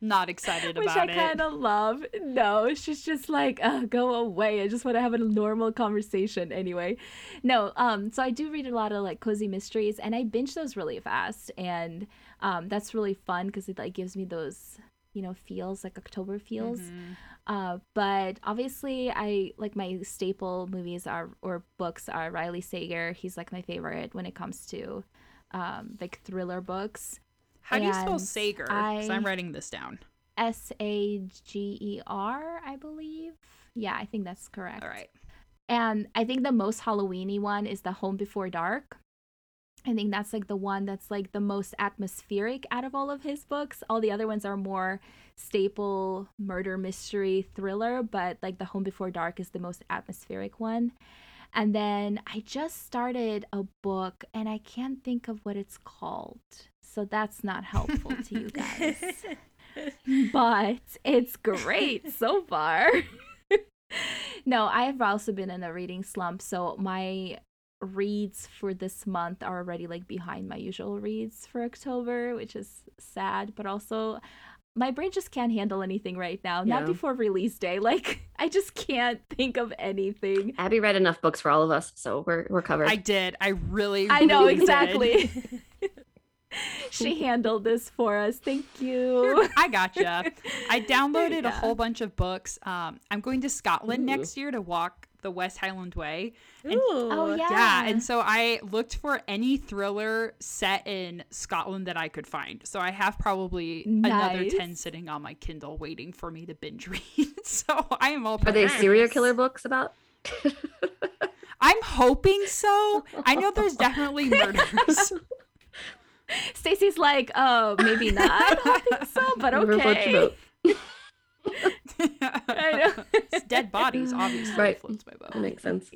Not excited <laughs> about it. which I kind of love. No, she's just like, uh, go away. I just want to have a normal conversation anyway. No, um, so I do read a lot of like cozy mysteries, and I binge those really fast, and um, that's really fun because it like gives me those you know feels like October feels. Mhm. Uh, but obviously, I like my staple movies are or books are Riley Sager. He's like my favorite when it comes to um, like thriller books. How do you spell And Sager? 'Cause I- I'm writing this down. S A G E R, I believe. Yeah, I think that's correct. All right. And I think the most Halloweeny one is the Home Before Dark. I think that's like the one that's like the most atmospheric out of all of his books. All the other ones are more staple murder mystery thriller, but like the Home Before Dark is the most atmospheric one. And then I just started a book and I can't think of what it's called. So that's not helpful to you <laughs> guys. but it's great so far. <laughs> no, I have also been in a reading slump, so my reads for this month are already like behind my usual reads for October, which is sad, but also my brain just can't handle anything right now. Not before release day. <laughs> Like I just can't think of anything. Abby read enough books for all of us, so we're we're covered. I did. I really. I know really exactly. <laughs> <laughs> she handled this for us. Thank you. I gotcha. I downloaded a whole bunch of books. Um, I'm going to Scotland Ooh. next year to walk the West Highland Way. And- Ooh. Oh yeah. Yeah, and so I looked for any thriller set in Scotland that I could find. So I have probably another 10 sitting on my Kindle waiting for me to binge <laughs> read. so I am all Are they serial killer books about? <laughs> I'm hoping so. I know there's definitely <laughs> murders. Stacy's like, oh, maybe not. I don't think so, but Whatever floats your okay. <laughs> I know. It's dead bodies, obviously. Right. Floats my boat. That makes sense.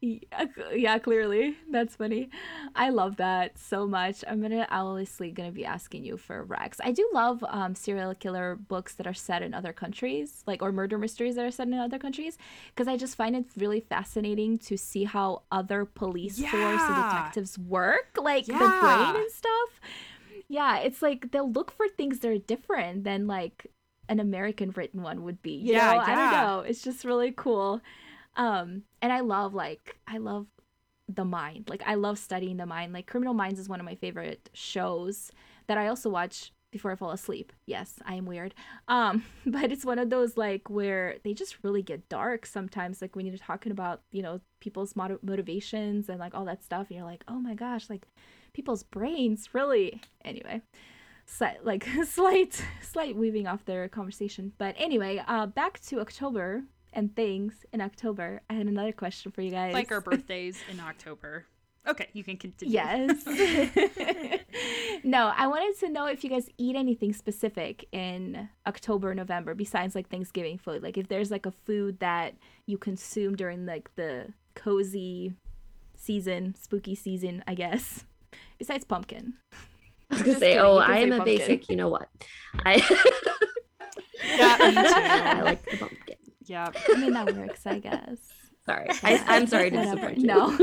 Yeah, yeah, clearly. That's funny. I love that so much. I'm gonna obviously gonna be asking you for Rex. I do love um serial killer books that are set in other countries, like or murder mysteries that are set in other countries, because I just find it really fascinating to see how other police force and detectives work, like the brain and stuff. Yeah, it's like they'll look for things that are different than like an American written one would be. Yeah, know, I don't know. It's just really cool. Um, and I love like I love the mind. Like I love studying the mind. Like Criminal Minds is one of my favorite shows that I also watch before I fall asleep. Yes, I am weird. Um, <laughs> but it's one of those like where they just really get dark sometimes. Like when you're talking about you know people's mot- motivations and like all that stuff, and you're like, oh my gosh, like people's brains really. Anyway, slight like <laughs> slight slight weaving off their conversation. But anyway, uh, back to October and things in October. I had another question for you guys. Like our <laughs> birthdays in October. Okay, you can continue. Yes. <laughs> no, I wanted to know if you guys eat anything specific in October, November besides like Thanksgiving food. Like if there's like a food that you consume during like the cozy season, spooky season, I guess. Besides pumpkin. <laughs> I was gonna say, kidding, oh, I am a pumpkin. basic. You know what? I <laughs> Yeah, me <laughs> too. I like the pumpkin. Yeah. I mean that works, I guess. Sorry, I, I'm sorry to Whatever. disappoint you. No.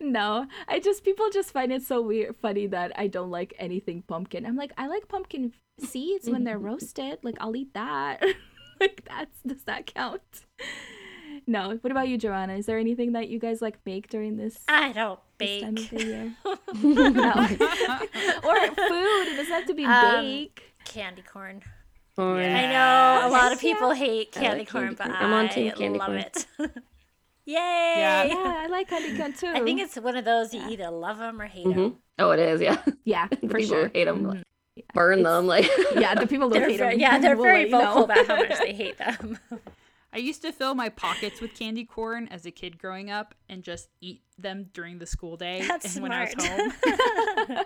no, I just people just find it so weird, funny that I don't like anything pumpkin. I'm like, I like pumpkin seeds when they're roasted. Like I'll eat that. like that's does that count? No. What about you, Joanna? Is there anything that you guys like bake during this, I don't this time bake. of the year? <laughs> no. <laughs> or food. It doesn't have to be Um, bake. Candy corn. Corn. Yeah. I know a lot of Yeah. people hate I like candy corn, candy but corn. I'm on I team candy love corn. it. <laughs> Yay! Yeah. Yeah, I like candy corn too. I think it's one of those you Yeah. either love them or hate them. Mhm. Oh, it is. Yeah. yeah, the for people sure. hate them. Mhm. Burn It's- them. Like. Yeah, the people who They're hate very, them. yeah, they're very let you know. vocal about how much they hate them. I used to fill my pockets with candy corn as a kid growing up and just eat them during the school day That's and when I was home. <laughs>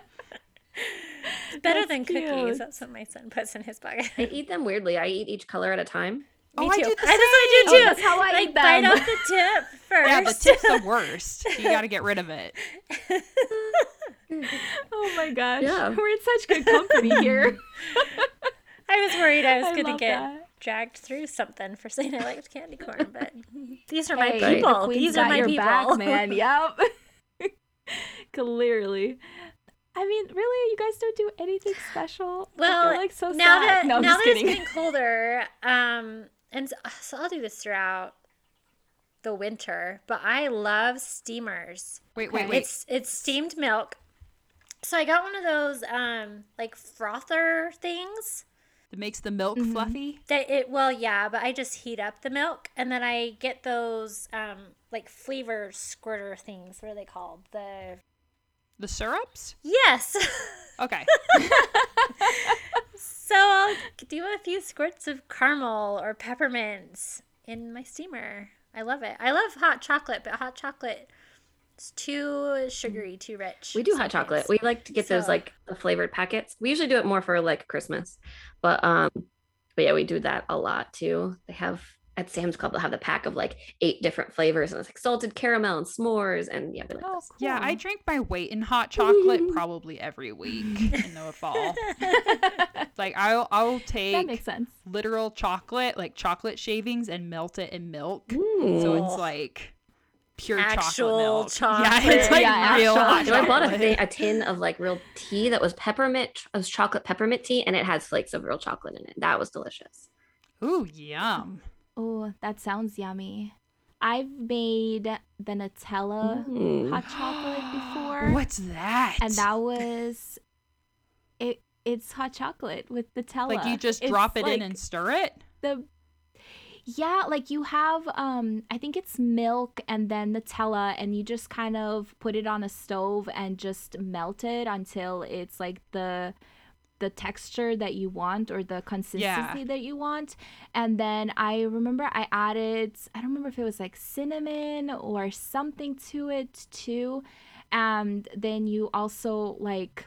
Better That's than cookies. cute. That's what my son puts in his pocket. I eat them weirdly. I eat each color at a time. Oh, Me I too. do the I, that's what I do Oh, too. that's how I like eat bite them. off the tip <laughs> first. Yeah, the tip's the worst. You got to get rid of it. <laughs> Oh my gosh. Yeah. We're in such good company here. I was worried I was I gonna get that. Dragged through something for saying I liked candy corn, but <laughs> these are my Hey, people. The These are my people. back, man. <laughs> Yep. <laughs> Clearly. I mean, really, you guys don't do anything special. I Well, feel like so now sad. that no, I'm now just that it's getting colder, um, and so, so I'll do this throughout the winter. But I love steamers. Wait, wait, wait. It's it's steamed milk. So I got one of those um like frother things. That makes the milk Mhm. fluffy. That it well yeah, but I just heat up the milk and then I get those um like flavor squirter things. What are they called? The The syrups? yes. Okay. <laughs> so I'll do a few squirts of caramel or peppermint in my steamer. I love it. I love hot chocolate, but hot chocolate is too sugary, too rich. We do hot chocolate. We like to get those like the flavored packets. We usually do it more for like Christmas, but um, but yeah, we do that a lot too. They have at Sam's Club they'll have the pack of like eight different flavors and it's like salted caramel and s'mores and yeah, like Oh, cool. Yeah, I drink my weight in hot chocolate <laughs> probably every week in the fall. <laughs> Like I'll I'll take that take makes sense. literal chocolate, like chocolate shavings, and melt it in milk. So it's like pure Actual <laughs> chocolate milk. Yeah, it's like Yeah, real actual hot So I bought a, thing, a tin of like real tea that was peppermint, it was chocolate peppermint tea, and it has flakes of real chocolate in it. That was delicious. Ooh, yum. Oh, that sounds yummy. I've made the Nutella Mm. hot chocolate before. <gasps> What's that? And that was it it's hot chocolate with Nutella. like you just It's drop it in and stir it. the yeah, like you have um I think it's milk and then Nutella and you just kind of put it on a stove and just melt it until it's like the the texture that you want or the consistency that you want. And then I remember I added I don't remember if it was like cinnamon or something to it too. And then you also like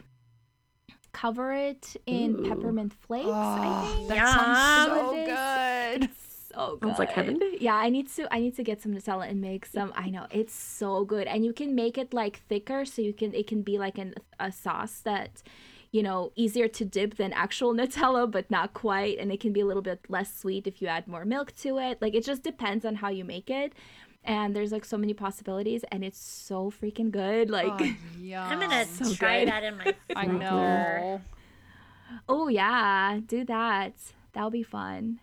cover it in Ooh. peppermint flakes, Oh, I think. that Yum. sounds so good. Oh, so good. Sounds like heaven. Yeah, I need to I need to get some Nutella and make some. I know it's so good, and you can make it like thicker, so you can it can be like an a sauce that, you know, easier to dip than actual <laughs> Nutella, but not quite, and it can be a little bit less sweet if you add more milk to it. Like it just depends on how you make it. And there's like so many possibilities, and it's so freaking good. Like, Oh, <laughs> yum. I'm gonna So try good. that in my <laughs> I know. oh yeah, do that. That'll be fun.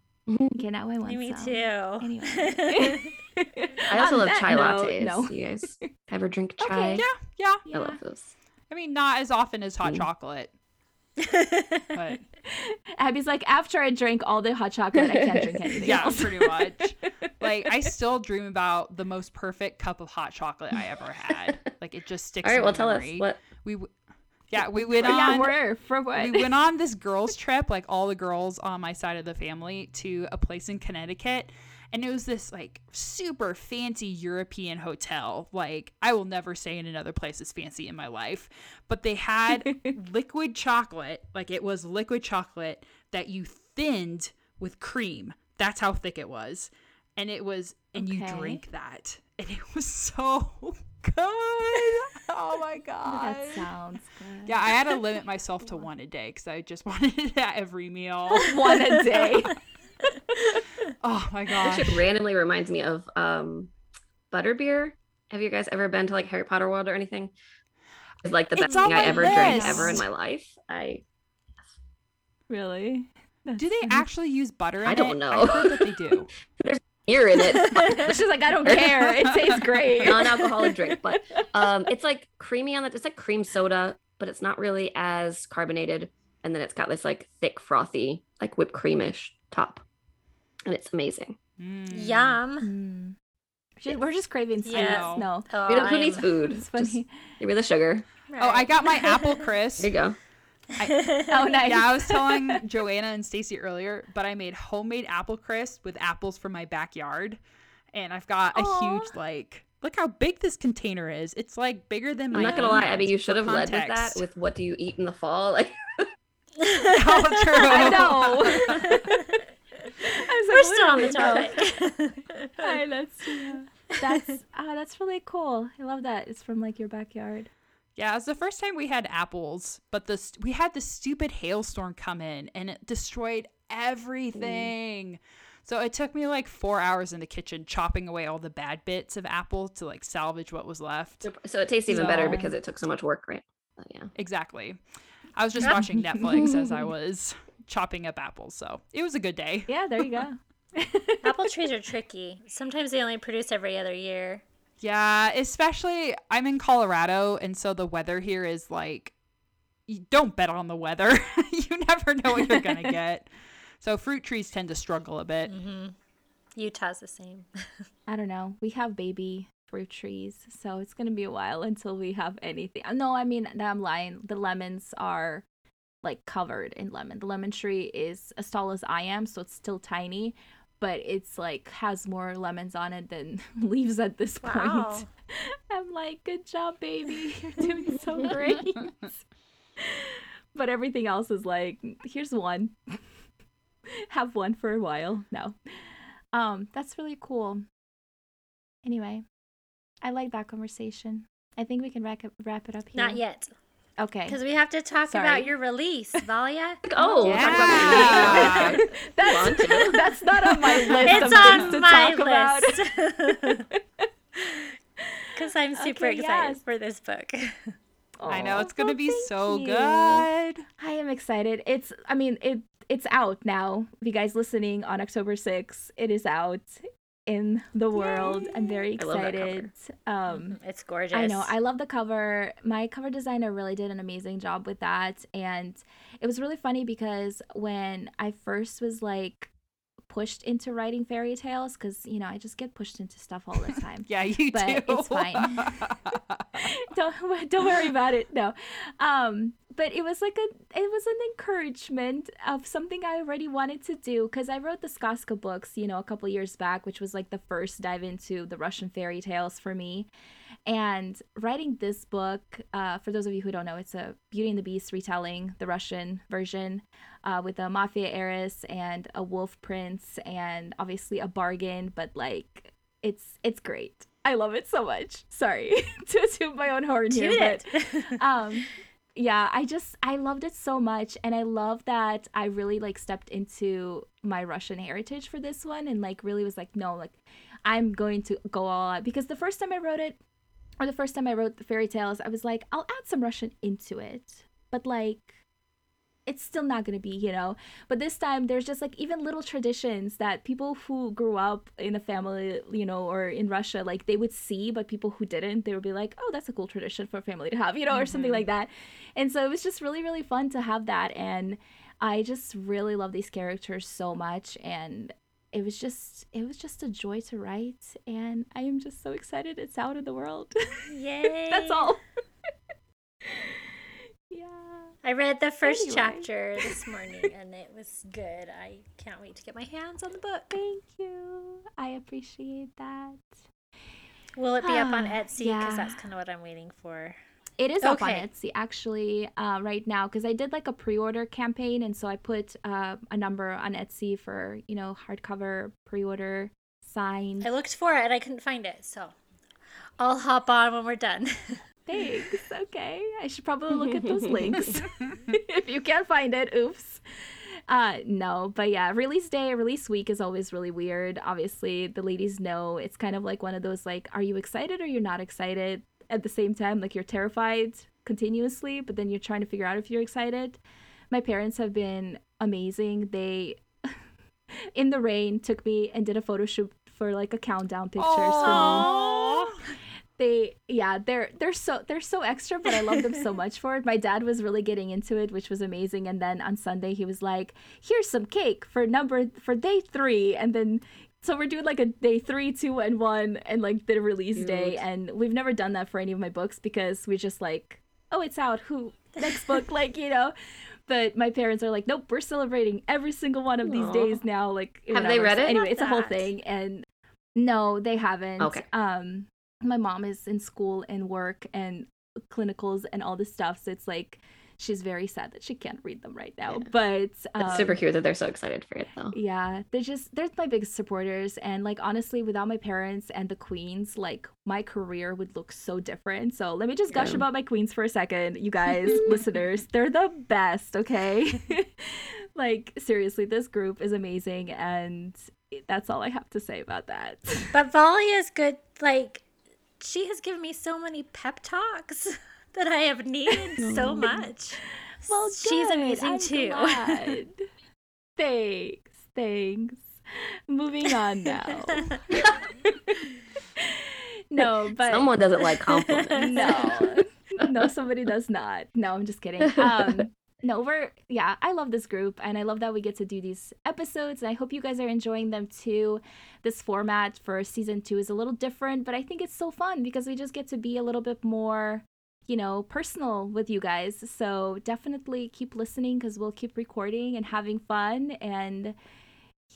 Okay, now I want Me some. too. Anyway. <laughs> I also <laughs> love chai note, lattes. No. You guys ever drink chai? <laughs> Okay. chai? Yeah, yeah. I love those. I mean, not as often as hot Mm. chocolate, but Abby's like, after I drank all the hot chocolate, I can't drink anything yeah, else. pretty much. Like I still dream about the most perfect cup of hot chocolate I ever had. Like it just sticks. All right, in well my tell us what. we. w- Yeah, we went yeah, on. where for what? we went on this girls trip like all the girls on my side of the family to a place in connecticut and it was this like super fancy european hotel. Like i will never say in another place as fancy in my life. But they had <laughs> liquid chocolate like it was liquid chocolate that you thinned with cream. That's how thick it was. And it was and you drink that. And it was <laughs> so good oh my god <laughs> that sounds good. yeah, I had to limit myself to one a day because I just <laughs> wanted it at every meal. <laughs> one a day. Oh my god. Actually, randomly reminds me of um, butterbeer. Have you guys ever been to like Harry Potter World or anything? It's like the best on thing I my ever drank ever in my life. I Really? That's Do they funny. actually use butter in I don't it? know. I heard that they do. Here in it. <laughs> She's like, I don't care. It tastes great. non-alcoholic drink, but <laughs> um, it's like creamy on the. It's like cream soda, but it's not really as carbonated. And then it's got this like thick, frothy, like whipped creamish top, and it's amazing. Mm. Yum. Mm. We're just craving sweets. Yeah. No, Oh, We don't who needs I'm- food? it's Just funny. give me the sugar. Oh, I got my <laughs> apple crisp. There you go. <laughs> Oh, nice. Yeah, I was telling <laughs> Joanna and Stacy earlier, but I made homemade apple crisp with apples from my backyard, and I've got a Aw. huge like. Look how big this container is. It's like bigger than my. I'm not gonna lie. I mean, you should have led with that. With what do you eat in the fall? <laughs> Like, Oh, true. I know. I We're still on the topic. Hi, that's yeah. that's ah, that's really cool. I love that. It's from like your backyard. Yeah, it's the first time we had apples, but this we had this stupid hailstorm come in and it destroyed everything. So it took me like four hours in the kitchen chopping away all the bad bits of apple to like salvage what was left. so it tastes even better because it took so much work, right? Oh, yeah. Exactly. I was just watching Netflix as I <laughs> was chopping up apples, so it was a good day. Yeah, there you go. <laughs> Apple trees are tricky. Sometimes they only produce every other year. Yeah, especially I'm in Colorado, and so the weather here is like, you don't bet on the weather. <laughs> you never know what you're gonna get. <laughs> So fruit trees tend to struggle a bit. hmm Utah's the same. <laughs> I don't know. We have baby fruit trees, so it's gonna be a while until we have anything. Uh, No, I mean I'm lying. The lemons are like covered in lemon. The lemon tree is as tall as I am, so it's still tiny, but it's like has more lemons on it than <laughs> leaves at this Wow. point. <laughs> I'm like, good job, baby. <laughs> You're doing so great. but everything else is like, here's one. have one for a while. No. Um, that's really cool. Anyway, I like that conversation. I think we can wrap wrap it up here. Not yet. Okay. Because we have to talk Sorry. about your release, Valia. <laughs> Oh, we'll talk Yeah. about release. <laughs> that's, Go on to- that's not on my list it's of on to my talk list. <laughs> Because I'm super Okay, excited yes. for this book. I know it's gonna well, be so you. good. I am excited. It's I mean it it's out now. If you guys listening on October 6th, it is out in the world. I'm very I love that cover. excited. Um it's gorgeous. I know. I love the cover. My cover designer really did an amazing job with that. And it was really funny because when I first was like pushed into writing fairy tales, because, you know, I just get pushed into stuff all the time. <laughs> Yeah, you But do. it's fine. <laughs> <laughs> don't don't worry about it. No. Um but it was like a it was an encouragement of something I already wanted to do because I wrote the Skazka books, you know, a couple years back, which was like the first dive into the Russian fairy tales for me. And writing this book, uh, for those of you who don't know, it's a Beauty and the Beast retelling, the Russian version, uh, with a mafia heiress and a wolf prince, and obviously a bargain, but like it's it's great. I love it so much. Sorry <laughs> to toot my own horn here, Toot but <laughs> um yeah i just i loved it so much and i love that i really like stepped into my russian heritage for this one and like really was like no like i'm going to go all out. Because the first time i wrote it or the first time i wrote the fairy tales i was like i'll add some russian into it. But like it's still not going to be, you know. But this time there's just like even little traditions that people who grew up in a family, you know, or in Russia, like they would see, but people who didn't, they would be like, "Oh, that's a cool tradition for a family to have," you know, or something like mm-hmm. that. And so it was just really really fun to have that and I just really love these characters so much and it was just it was just a joy to write and I am just so excited it's out in the world. <laughs> Yay. That's all. <laughs> yeah. I read the first Anyway. chapter this morning <laughs> and it was good. I can't wait to get my hands on the book. Thank you. I appreciate that. Will it be up on <sighs> Etsy? Because Yeah. that's kind of what I'm waiting for. It is up on Etsy actually uh, right now because I did like a pre-order campaign and so I put uh, a number on Etsy for you know hardcover pre-order signed. I looked for it and I couldn't find it, so I'll hop on when we're done. <laughs> Thanks. <laughs> Okay, I should probably look at those links <laughs> <laughs> if you can't find it. Oops. Uh, no, but yeah, release day, release week is always really weird. Obviously, the ladies know it's kind of like one of those like, are you excited or you're not excited at the same time? Like you're terrified continuously, but then you're trying to figure out if you're excited. My parents have been amazing. They in the rain took me and did a photo shoot for like a countdown pictures for me. They yeah, they're they're so they're so extra, but I love them so <laughs> much for it. My dad was really getting into it, which was amazing. And then on Sunday he was like, "Here's some cake for number for day 3." And then so we're doing like a day three, two, and one, and like the release day. And we've never done that for any of my books because we just like, oh, it's out. Who next book? <laughs> like you know. But my parents are like, nope, we're celebrating every single one of these days now. Like, Have they read it? Anyway, Love it's a whole thing, and no, they haven't. Okay. Um, my mom is in school and work and clinicals and all this stuff, so it's like she's very sad that she can't read them right now. Yeah. But um, It's super cute that they're so excited for it though. yeah, they're just they're my biggest supporters, and like honestly, without my parents and the queens, like my career would look so different. So let me just gush Yeah. about my queens for a second, you guys, <laughs> listeners. They're the best, okay? <laughs> like seriously, this group is amazing, and that's all I have to say about that. But Valia is good. Like, she has given me so many pep talks <laughs> that I have needed <laughs> so much. well, she's amazing I'm too. glad. <laughs> thanks, thanks. Moving on now. no, but Someone doesn't like compliments. no no somebody does not no i'm just kidding um no we're yeah i love this group and i love that we get to do these episodes and i hope you guys are enjoying them too. This format for season two is a little different but i think it's so fun because we just get to be a little bit more you know personal with you guys. So definitely keep listening because we'll keep recording and having fun and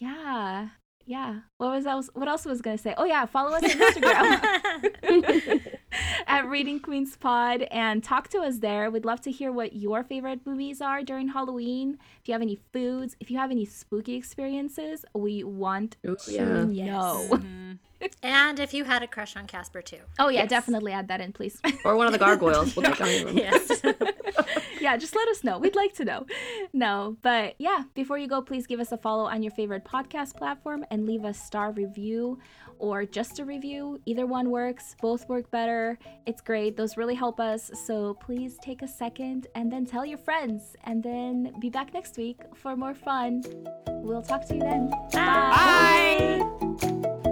yeah yeah. What was else what else was gonna say? Oh yeah follow us on instagram <laughs> <laughs> <laughs> at Reading Queens Pod and talk to us there. We'd love to hear what your favorite movies are during Halloween. If you have any foods, if you have any spooky experiences, we want Ooh, to yeah. Yes. know. <laughs> And if you had a crush on Casper too. Oh yeah, Yes. definitely add that in, please. Or one of the gargoyles. We'll take any of them. Yes. <laughs> yeah, just let us know. We'd like to know. No, but yeah, before you go, please give us a follow on your favorite podcast platform and leave a star review or just a review. Either one works, both work better. It's great. Those really help us. So please take a second and then tell your friends and then be back next week for more fun. We'll talk to you then. Bye. Bye.